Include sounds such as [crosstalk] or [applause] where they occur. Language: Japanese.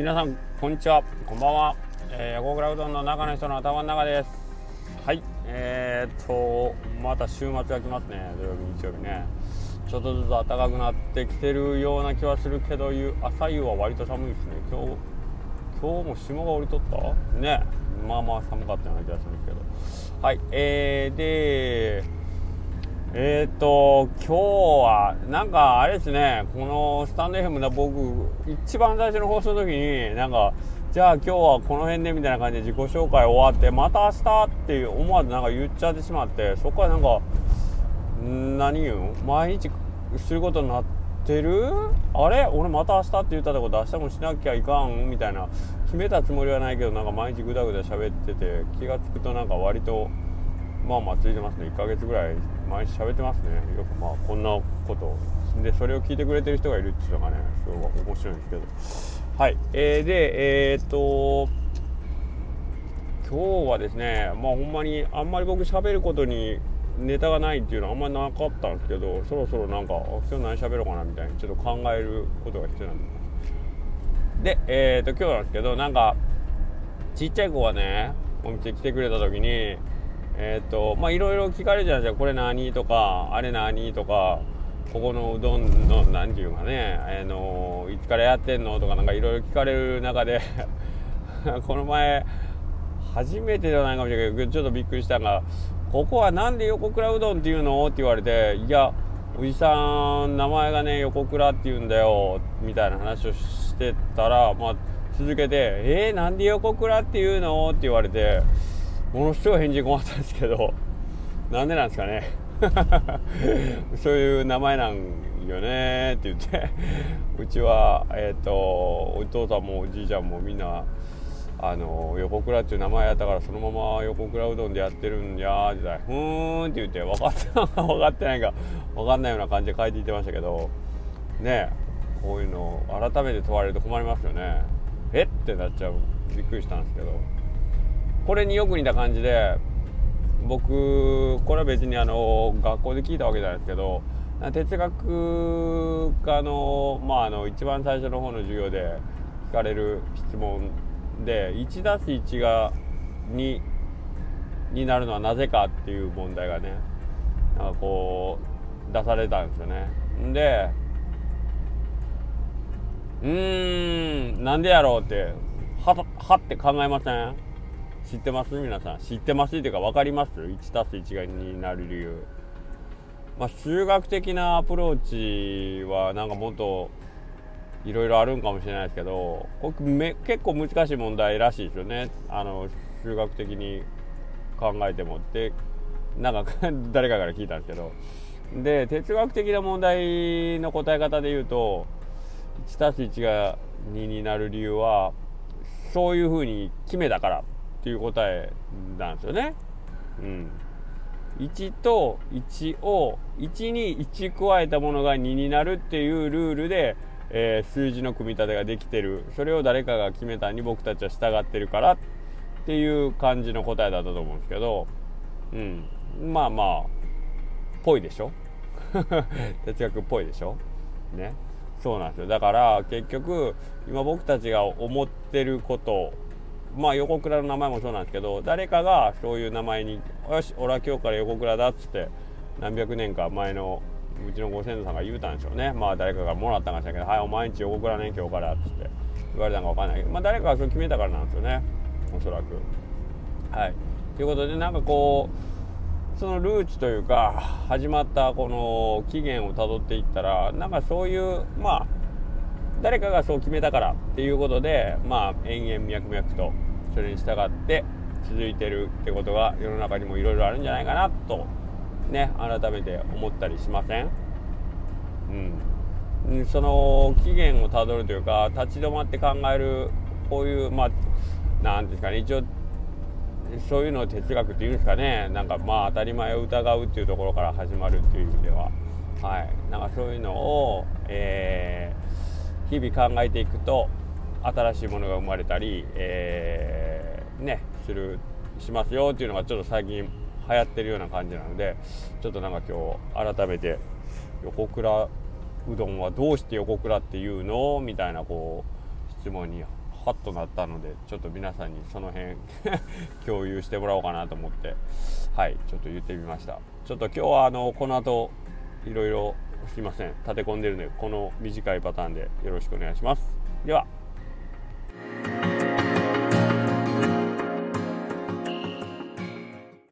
皆さんこんにちは。こんばんは、えー、横倉うどんの中の人の頭の中です。はい。えー、っとまた週末が来ますね。土曜日日曜日ね。ちょっとずつ暖かくなってきてるような気はするけど朝夕は割と寒いですね。今日今日も霜が降りとった？ね。まあまあ寒かったような気がするんですけど。はい。えー、でえっ、ー、と今日はなんかあれですねこのスタンド FM の僕一番最初の放送の時になんかじゃあ今日はこの辺でみたいな感じで自己紹介終わってまた明日って思わずなんか言っちゃってしまってそこからなんか何言う？毎日することになってる？あれ？俺また明日って言ったってこと明日もしなきゃいかん？みたいな決めたつもりはないけどなんか毎日ぐだぐだ喋ってて気が付くとなんか割とまあまあついてますね。1ヶ月ぐらい毎日喋ってますね。よくまあこんなことでそれを聞いてくれてる人がいるっていうのがねすごい面白いんですけど。はい。えー、でえー、っと今日はですねまあほんまにあんまり僕喋ることにネタがないっていうのはあんまりなかったんですけどそろそろなんか今日何喋ろうかなみたいにちょっと考えることが必要なんです。でえー、っと今日なんですけどなんかちっちゃい子がねお店来てくれた時にえっ、ー、とまあいろいろ聞かれるじゃないですかこれ何とかあれ何とかここのうどんの何て言うかね、あのいつからやってんのとかなんかいろいろ聞かれる中で [laughs] この前初めてじゃないかもしれないけどちょっとびっくりしたのが「ここは何で横倉うどんっていうの?」って言われて「いやおじさん名前がね横倉って言うんだよ」みたいな話をしてたら、まあ、続けて「えー、なんで横倉っていうの?」って言われて。ものすごい返事困ったんですけどなんでなんですかね。[laughs] そういう名前なんよねって言ってうちは、えーと、お父さんもおじいちゃんもみんなあの横倉っていう名前やったからそのまま横倉うどんでやってるんやって言ったら「ふーん」って言って分かって分 [laughs] かってないか分かんないような感じで書いていってましたけどねこういうの改めて問われると困りますよね。え？ってなっちゃう。びっくりしたんですけど。これによく似た感じで僕これは別にあの学校で聞いたわけじゃないですけど哲学科の,、まあ、あの一番最初の方の授業で聞かれる質問で 1+1 が2になるのはなぜかっていう問題がねなんかこう出されたんですよね。でうーんなんでやろうってははって考えません？知ってます？皆さん。知ってますっていうか分かります ?1 たす1が2になる理由。まあ数学的なアプローチはなんかもっといろいろあるんかもしれないですけどこれめ結構難しい問題らしいですよね。あの数学的に考えてもって。なんか [laughs] 誰かから聞いたんですけど。で哲学的な問題の答え方で言うと1たす1が2になる理由はそういうふうに決めたから。っていう答えなんですよね。うん。1と1を1に1加えたものが2になるっていうルールで、えー、数字の組み立てができてる。それを誰かが決めたに僕たちは従ってるからっていう感じの答えだったと思うんですけど、うん、まあまあぽいでしょ？[laughs] 哲学っぽいでしょ？ね。そうなんですよ。だから結局今僕たちが思ってることまあ横倉の名前もそうなんですけど誰かがそういう名前に「よし俺は今日から横倉だ」っつって何百年か前のうちのご先祖さんが言うたんでしょうね。まあ誰かがもらったんかしらけど「はいお前んち横倉ね今日から」っつって言われたんか分かんない。けどまあ誰かがそう決めたからなんですよね。おそらく。はい。ということでなんかこうそのルーツというか始まったこの起源をたどっていったらなんかそういうまあ誰かがそう決めたからっていうことでまあ延々脈々とそれに従って続いてるってことが世の中にもいろいろあるんじゃないかなとね改めて思ったりしません？うん。その起源をたどるというか立ち止まって考えるこういうまあ何ですかね一応そういうのを哲学っていうんですかねなんかまあ当たり前を疑うっていうところから始まるっていう意味では。はい。なんかそういうのをえー日々考えていくと新しいものが生まれたり、えー、ねするしますよっていうのがちょっと最近流行ってるような感じなのでちょっとなんか今日改めて横倉うどんはどうして横倉っていうのみたいなこう質問にハッとなったのでちょっと皆さんにその辺 [laughs] 共有してもらおうかなと思ってはいちょっと言ってみました。ちょっと今日はあのこの後いろいろすいません。立て込んでるのでこの短いパターンでよろしくお願いします。では。